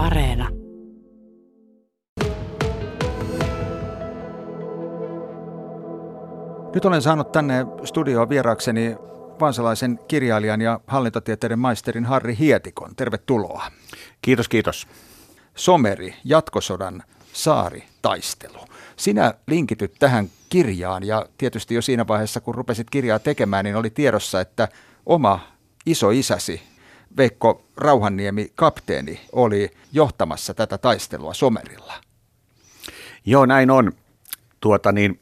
Areena. Nyt olen saanut tänne studioon vieraakseni vansalaisen kirjailijan ja hallintotieteiden maisterin Harri Hietikon. Tervetuloa. Kiitos, kiitos. Someri, jatkosodan saari, taistelu. Sinä linkityt tähän kirjaan ja tietysti jo siinä vaiheessa, kun rupesit kirjaa tekemään, niin oli tiedossa, että oma iso isäsi Veikko Rauhanniemi, kapteeni, oli johtamassa tätä taistelua Somerilla. Joo, näin on. Tuota niin,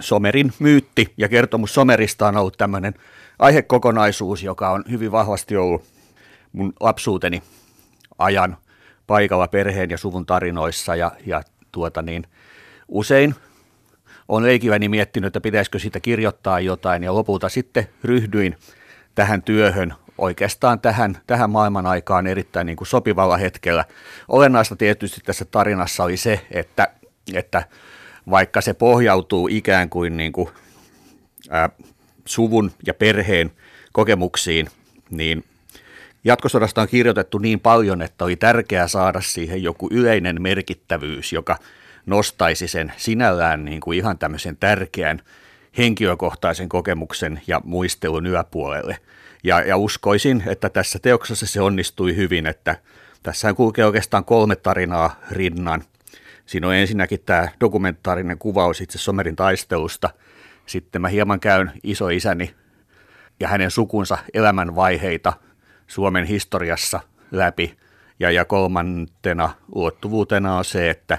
Somerin myytti ja kertomus Somerista on ollut tämmöinen aihekokonaisuus, joka on hyvin vahvasti ollut mun lapsuuteni ajan paikalla perheen ja suvun tarinoissa ja, ja tuota niin, usein on leikiväni miettinyt, että pitäisikö siitä kirjoittaa jotain ja lopulta sitten ryhdyin tähän työhön oikeastaan tähän, tähän maailman aikaan erittäin niin kuin sopivalla hetkellä. Olennaista tietysti tässä tarinassa oli se, että, että vaikka se pohjautuu ikään kuin, niin kuin ää, suvun ja perheen kokemuksiin, niin jatkosodasta on kirjoitettu niin paljon, että oli tärkeää saada siihen joku yleinen merkittävyys, joka nostaisi sen sinällään niin kuin ihan tämmöisen tärkeän henkilökohtaisen kokemuksen ja muistelun yläpuolelle. Ja, ja uskoisin, että tässä teoksessa se onnistui hyvin, että tässä kulkee oikeastaan kolme tarinaa rinnan. Siinä on ensinnäkin tämä dokumentaarinen kuvaus itse Somerin taistelusta. Sitten mä hieman käyn isoisäni ja hänen sukunsa elämänvaiheita Suomen historiassa läpi. Ja, ja kolmantena ulottuvuutena on se, että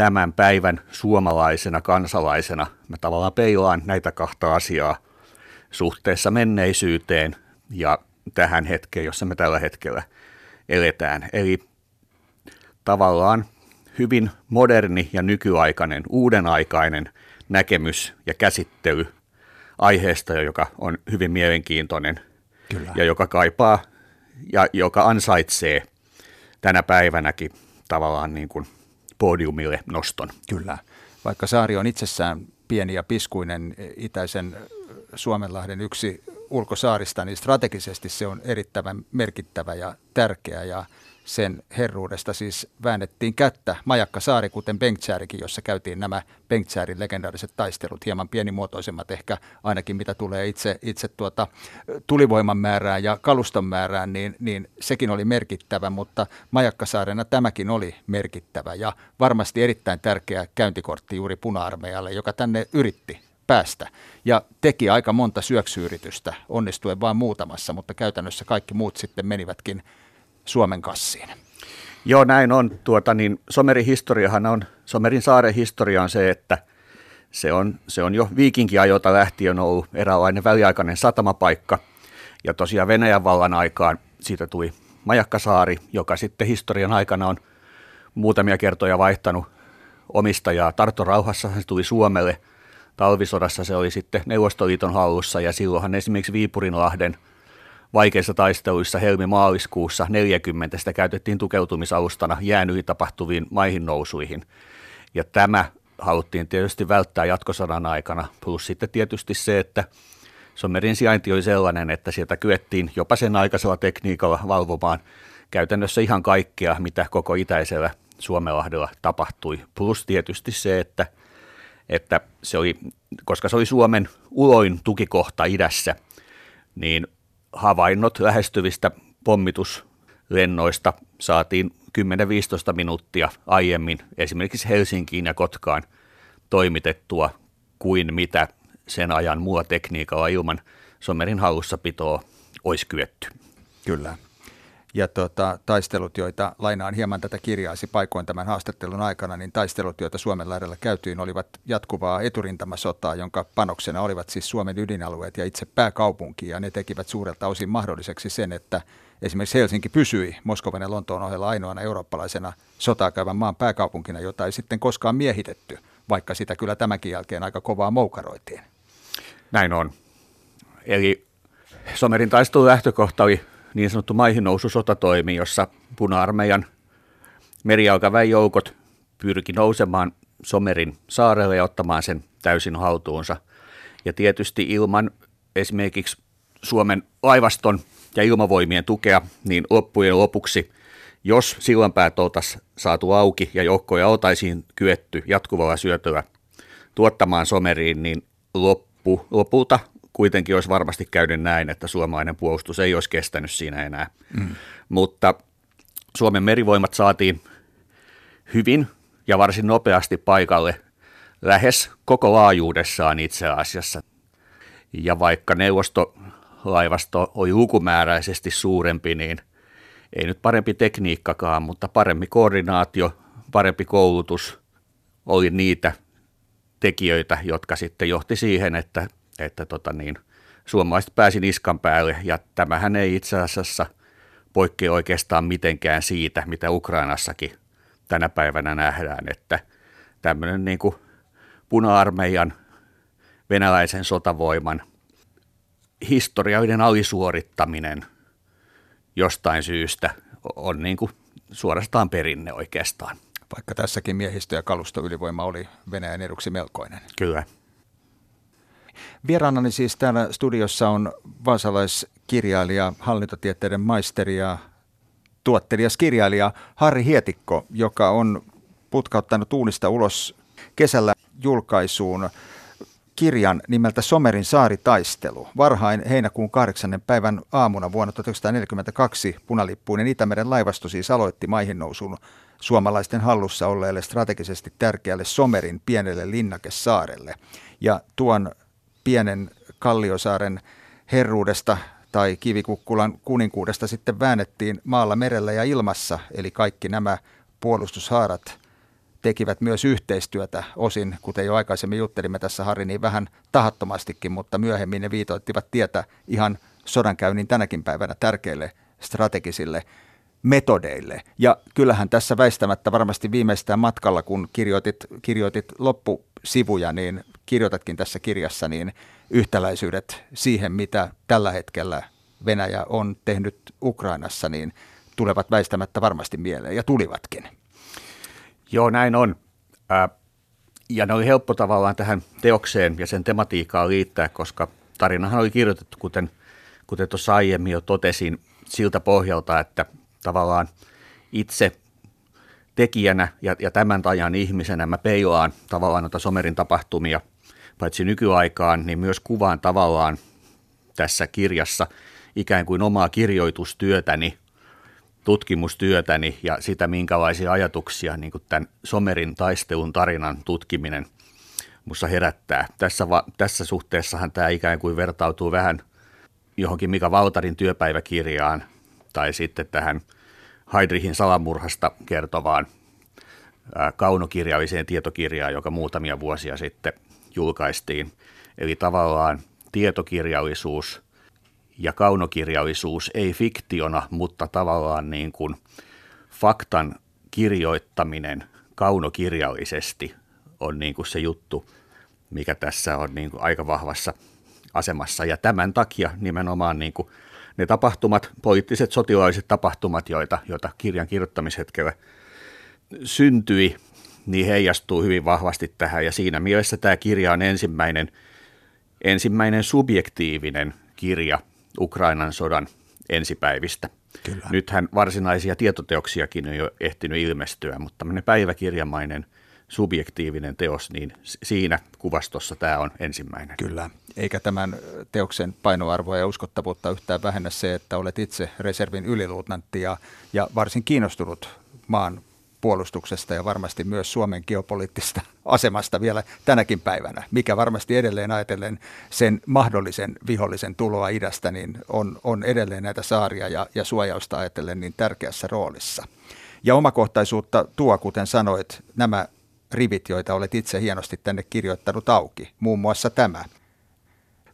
tämän päivän suomalaisena kansalaisena mä tavallaan peilaan näitä kahta asiaa suhteessa menneisyyteen ja tähän hetkeen, jossa me tällä hetkellä eletään. Eli tavallaan hyvin moderni ja nykyaikainen, uudenaikainen näkemys ja käsittely aiheesta, joka on hyvin mielenkiintoinen Kyllä. ja joka kaipaa ja joka ansaitsee tänä päivänäkin tavallaan niin kuin podiumille noston. Kyllä, vaikka saari on itsessään pieni ja piskuinen itäisen Suomenlahden yksi ulkosaarista, niin strategisesti se on erittäin merkittävä ja tärkeä ja sen herruudesta. Siis väännettiin kättä Majakka Saari, kuten Bengtsäärikin, jossa käytiin nämä Bengtsäärin legendaariset taistelut, hieman pienimuotoisemmat ehkä ainakin mitä tulee itse, itse tuota, tulivoiman määrään ja kaluston määrään, niin, niin sekin oli merkittävä, mutta Majakkasaarena tämäkin oli merkittävä ja varmasti erittäin tärkeä käyntikortti juuri puna-armeijalle, joka tänne yritti päästä. Ja teki aika monta syöksyyritystä, onnistuen vain muutamassa, mutta käytännössä kaikki muut sitten menivätkin Suomen kassiin. Joo, näin on. Tuota, niin Somerin historiahan on, Somerin saaren historia on se, että se on, se on jo viikinkiajota lähtien ollut eräänlainen väliaikainen satamapaikka. Ja tosiaan Venäjän vallan aikaan siitä tuli Majakkasaari, joka sitten historian aikana on muutamia kertoja vaihtanut omistajaa. Tarto rauhassa se tuli Suomelle. Talvisodassa se oli sitten Neuvostoliiton hallussa ja silloinhan esimerkiksi Viipurinlahden – vaikeissa taisteluissa helmi-maaliskuussa 40 sitä käytettiin tukeutumisalustana jäänyihin tapahtuviin maihin nousuihin. Ja tämä haluttiin tietysti välttää jatkosodan aikana, plus sitten tietysti se, että Sommerin sijainti oli sellainen, että sieltä kyettiin jopa sen aikaisella tekniikalla valvomaan käytännössä ihan kaikkea, mitä koko itäisellä Suomenlahdella tapahtui. Plus tietysti se, että, että se oli, koska se oli Suomen uloin tukikohta idässä, niin havainnot lähestyvistä pommituslennoista saatiin 10-15 minuuttia aiemmin esimerkiksi Helsinkiin ja Kotkaan toimitettua kuin mitä sen ajan muulla tekniikalla ilman Somerin hallussapitoa olisi kyetty. Kyllä ja tota, taistelut, joita lainaan hieman tätä kirjaasi paikoin tämän haastattelun aikana, niin taistelut, joita Suomen laidalla käytyin, olivat jatkuvaa eturintamasotaa, jonka panoksena olivat siis Suomen ydinalueet ja itse pääkaupunki, ja ne tekivät suurelta osin mahdolliseksi sen, että esimerkiksi Helsinki pysyi Moskovan ja Lontoon ohella ainoana eurooppalaisena sotaa käyvän maan pääkaupunkina, jota ei sitten koskaan miehitetty, vaikka sitä kyllä tämänkin jälkeen aika kovaa moukaroitiin. Näin on. Eli Somerin taistelun lähtökohta oli niin sanottu maihin nousu sotatoimi, jossa puna-armeijan merijalkaväenjoukot pyrki nousemaan Somerin saarelle ja ottamaan sen täysin haltuunsa. Ja tietysti ilman esimerkiksi Suomen laivaston ja ilmavoimien tukea, niin loppujen lopuksi jos sillanpäät oltaisiin saatu auki ja joukkoja oltaisiin kyetty jatkuvalla syötöllä tuottamaan someriin, niin loppu, lopulta kuitenkin olisi varmasti käynyt näin, että suomalainen puolustus ei olisi kestänyt siinä enää. Mm. Mutta Suomen merivoimat saatiin hyvin ja varsin nopeasti paikalle lähes koko laajuudessaan itse asiassa. Ja vaikka neuvostolaivasto oli lukumääräisesti suurempi, niin ei nyt parempi tekniikkakaan, mutta parempi koordinaatio, parempi koulutus oli niitä tekijöitä, jotka sitten johti siihen, että, että tota niin, suomalaiset pääsi niskan päälle ja tämähän ei itse asiassa poikkea oikeastaan mitenkään siitä, mitä Ukrainassakin tänä päivänä nähdään, että tämmöinen niin kuin puna-armeijan venäläisen sotavoiman historiallinen alisuorittaminen jostain syystä on niin kuin suorastaan perinne oikeastaan. Vaikka tässäkin miehistö- ja kalustoylivoima oli Venäjän eduksi melkoinen. Kyllä. Vieraanani siis täällä studiossa on vaasalaiskirjailija, hallintotieteiden maisteri ja tuottelijaskirjailija Harri Hietikko, joka on putkauttanut uunista ulos kesällä julkaisuun kirjan nimeltä Somerin saaritaistelu. Varhain heinäkuun 8. päivän aamuna vuonna 1942 punalippuinen Itämeren laivasto siis aloitti maihin nousun suomalaisten hallussa olleelle strategisesti tärkeälle Somerin pienelle linnakesaarelle. Ja tuon pienen Kalliosaaren herruudesta tai Kivikukkulan kuninkuudesta sitten väännettiin maalla, merellä ja ilmassa, eli kaikki nämä puolustushaarat – tekivät myös yhteistyötä osin, kuten jo aikaisemmin juttelimme tässä Harri, niin vähän tahattomastikin, mutta myöhemmin ne viitoittivat tietä ihan sodankäynnin tänäkin päivänä tärkeille strategisille metodeille. Ja kyllähän tässä väistämättä varmasti viimeistään matkalla, kun kirjoitit, kirjoitit loppusivuja, niin kirjoitatkin tässä kirjassa niin yhtäläisyydet siihen, mitä tällä hetkellä Venäjä on tehnyt Ukrainassa, niin tulevat väistämättä varmasti mieleen ja tulivatkin. Joo, näin on. Ää, ja ne oli helppo tavallaan tähän teokseen ja sen tematiikkaan liittää, koska tarinahan oli kirjoitettu, kuten, kuten tuossa aiemmin jo totesin, siltä pohjalta, että tavallaan itse tekijänä ja, ja tämän ajan ihmisenä mä peilaan tavallaan noita Somerin tapahtumia, paitsi nykyaikaan, niin myös kuvaan tavallaan tässä kirjassa ikään kuin omaa kirjoitustyötäni tutkimustyötäni ja sitä, minkälaisia ajatuksia niin kuin tämän Somerin taistelun tarinan tutkiminen minussa herättää. Tässä, va, tässä suhteessahan tämä ikään kuin vertautuu vähän johonkin Mika Valtarin työpäiväkirjaan tai sitten tähän Heidrichin salamurhasta kertovaan kaunokirjalliseen tietokirjaan, joka muutamia vuosia sitten julkaistiin. Eli tavallaan tietokirjallisuus – ja kaunokirjallisuus ei fiktiona, mutta tavallaan niin kuin faktan kirjoittaminen kaunokirjallisesti on niin kuin se juttu, mikä tässä on niin kuin aika vahvassa asemassa. Ja tämän takia nimenomaan niin kuin ne tapahtumat, poliittiset sotilaalliset tapahtumat, joita, joita kirjan kirjoittamishetkellä syntyi, niin heijastuu hyvin vahvasti tähän. Ja siinä mielessä tämä kirja on ensimmäinen, ensimmäinen subjektiivinen kirja – Ukrainan sodan ensipäivistä. Kyllä. Nythän varsinaisia tietoteoksiakin on jo ehtinyt ilmestyä, mutta tämmöinen päiväkirjamainen subjektiivinen teos, niin siinä kuvastossa tämä on ensimmäinen. Kyllä, eikä tämän teoksen painoarvoa ja uskottavuutta yhtään vähennä se, että olet itse reservin yliluutnantti ja, ja varsin kiinnostunut maan puolustuksesta ja varmasti myös Suomen geopoliittista asemasta vielä tänäkin päivänä, mikä varmasti edelleen ajatellen sen mahdollisen vihollisen tuloa idästä, niin on, on edelleen näitä saaria ja, ja suojausta ajatellen niin tärkeässä roolissa. Ja omakohtaisuutta tuo, kuten sanoit, nämä rivit, joita olet itse hienosti tänne kirjoittanut auki, muun muassa tämä.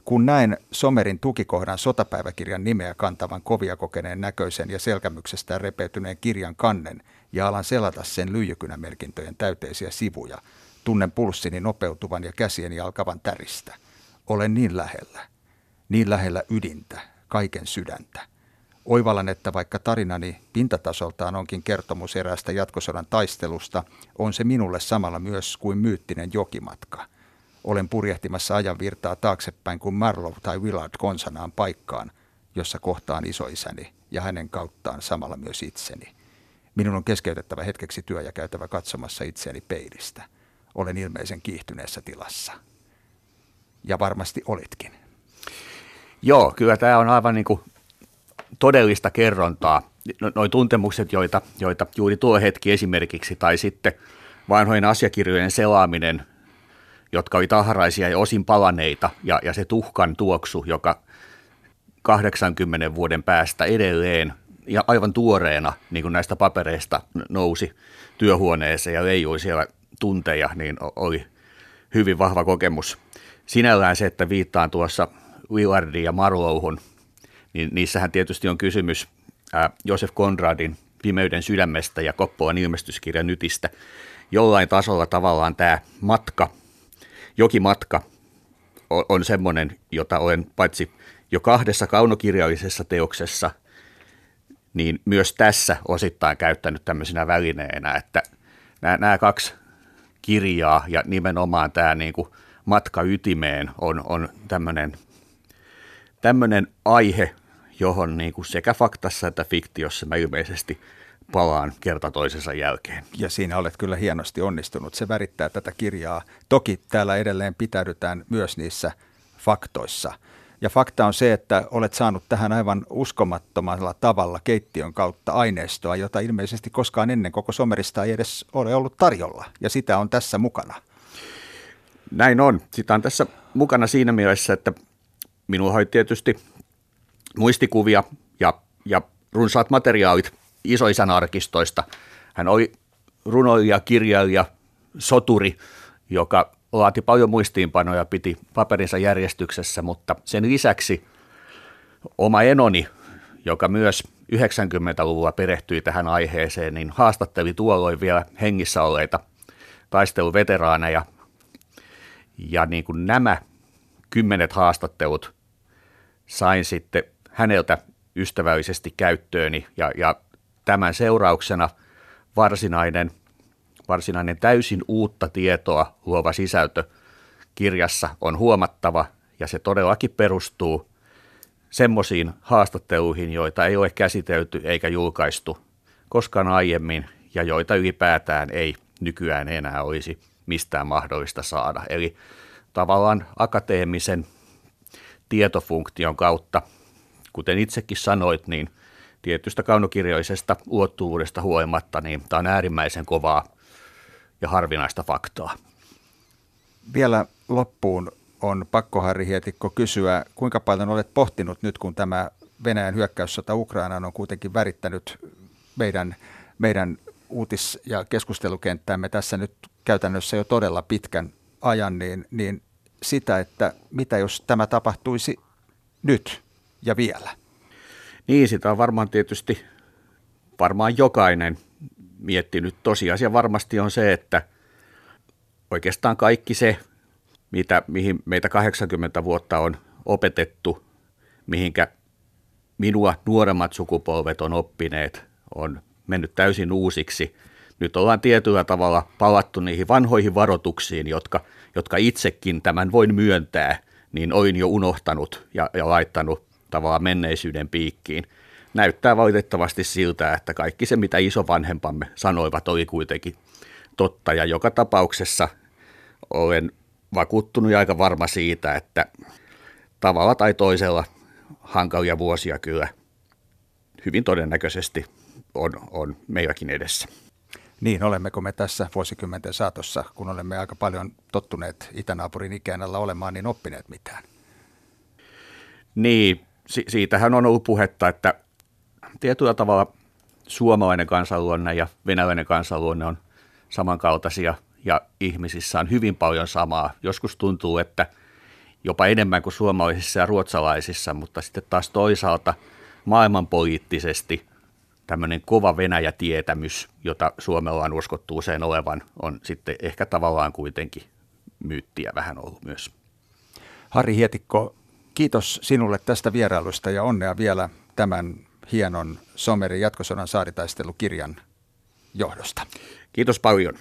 Kun näen Somerin tukikohdan sotapäiväkirjan nimeä kantavan kovia kokeneen näköisen ja selkämyksestään repeytyneen kirjan kannen – ja alan selata sen lyijykynämerkintöjen täyteisiä sivuja. Tunnen pulssini nopeutuvan ja käsieni alkavan täristä. Olen niin lähellä, niin lähellä ydintä, kaiken sydäntä. Oivallan, että vaikka tarinani pintatasoltaan onkin kertomus eräästä jatkosodan taistelusta, on se minulle samalla myös kuin myyttinen jokimatka. Olen purjehtimassa ajan virtaa taaksepäin kuin Marlow tai Willard konsanaan paikkaan, jossa kohtaan isoisäni ja hänen kauttaan samalla myös itseni. Minun on keskeytettävä hetkeksi työ ja käytävä katsomassa itseäni peilistä. Olen ilmeisen kiihtyneessä tilassa. Ja varmasti olitkin. Joo, kyllä tämä on aivan niin kuin todellista kerrontaa. No, Noin tuntemukset, joita, joita juuri tuo hetki esimerkiksi, tai sitten vanhojen asiakirjojen selaaminen, jotka oli tahraisia ja osin palaneita, ja, ja se tuhkan tuoksu, joka 80 vuoden päästä edelleen ja aivan tuoreena niin kuin näistä papereista nousi työhuoneeseen ja leijui siellä tunteja, niin oli hyvin vahva kokemus. Sinällään se, että viittaan tuossa Willardin ja Marlowhun, niin niissähän tietysti on kysymys Josef Konradin Pimeyden sydämestä ja Koppolan ilmestyskirjan nytistä. Jollain tasolla tavallaan tämä matka, jokimatka on, on semmoinen, jota olen paitsi jo kahdessa kaunokirjallisessa teoksessa, niin myös tässä osittain käyttänyt tämmöisenä välineenä, että nämä, nämä kaksi kirjaa ja nimenomaan tämä niin kuin matka ytimeen on, on tämmöinen, tämmöinen aihe, johon niin kuin sekä faktassa että fiktiossa mä ilmeisesti palaan kerta toisensa jälkeen. Ja siinä olet kyllä hienosti onnistunut. Se värittää tätä kirjaa. Toki täällä edelleen pitäydytään myös niissä faktoissa. Ja fakta on se, että olet saanut tähän aivan uskomattomalla tavalla keittiön kautta aineistoa, jota ilmeisesti koskaan ennen koko somerista ei edes ole ollut tarjolla. Ja sitä on tässä mukana. Näin on. Sitä on tässä mukana siinä mielessä, että minulla oli tietysti muistikuvia ja, ja runsaat materiaalit isoisän arkistoista. Hän oli runoilija, kirjailija, soturi, joka laati paljon muistiinpanoja, piti paperinsa järjestyksessä, mutta sen lisäksi oma enoni, joka myös 90-luvulla perehtyi tähän aiheeseen, niin haastatteli tuolloin vielä hengissä olleita taisteluveteraaneja. Ja niin kuin nämä kymmenet haastattelut sain sitten häneltä ystävällisesti käyttööni ja, ja tämän seurauksena varsinainen, varsinainen täysin uutta tietoa luova sisältö kirjassa on huomattava ja se todellakin perustuu semmoisiin haastatteluihin, joita ei ole käsitelty eikä julkaistu koskaan aiemmin ja joita ylipäätään ei nykyään enää olisi mistään mahdollista saada. Eli tavallaan akateemisen tietofunktion kautta, kuten itsekin sanoit, niin tietystä kaunokirjoisesta ulottuvuudesta huolimatta, niin tämä on äärimmäisen kovaa ja harvinaista faktaa. Vielä loppuun on pakko Harri Hietikko kysyä, kuinka paljon olet pohtinut nyt, kun tämä Venäjän hyökkäyssota Ukrainaan on kuitenkin värittänyt meidän, meidän uutis- ja keskustelukenttäämme tässä nyt käytännössä jo todella pitkän ajan, niin, niin sitä, että mitä jos tämä tapahtuisi nyt ja vielä? Niin, sitä on varmaan tietysti varmaan jokainen miettinyt. Tosiasia varmasti on se, että oikeastaan kaikki se, mitä, mihin meitä 80 vuotta on opetettu, mihinkä minua nuoremmat sukupolvet on oppineet, on mennyt täysin uusiksi. Nyt ollaan tietyllä tavalla palattu niihin vanhoihin varoituksiin, jotka, jotka itsekin tämän voin myöntää, niin olin jo unohtanut ja, ja laittanut tavallaan menneisyyden piikkiin. Näyttää valitettavasti siltä, että kaikki se, mitä isovanhempamme sanoivat, oli kuitenkin totta. Ja joka tapauksessa olen vakuuttunut ja aika varma siitä, että tavalla tai toisella hankalia vuosia kyllä hyvin todennäköisesti on, on meilläkin edessä. Niin, olemmeko me tässä vuosikymmenten saatossa, kun olemme aika paljon tottuneet itänaapurin ikään alla olemaan, niin oppineet mitään? Niin, si- siitähän on ollut puhetta, että tietyllä tavalla suomalainen kansanluonne ja venäläinen kansanluonne on samankaltaisia ja ihmisissä on hyvin paljon samaa. Joskus tuntuu, että jopa enemmän kuin suomalaisissa ja ruotsalaisissa, mutta sitten taas toisaalta maailmanpoliittisesti tämmöinen kova Venäjä-tietämys, jota Suomella on uskottu usein olevan, on sitten ehkä tavallaan kuitenkin myyttiä vähän ollut myös. Harri Hietikko, kiitos sinulle tästä vierailusta ja onnea vielä tämän hienon Somerin jatkosodan saaritaistelukirjan johdosta. Kiitos paljon.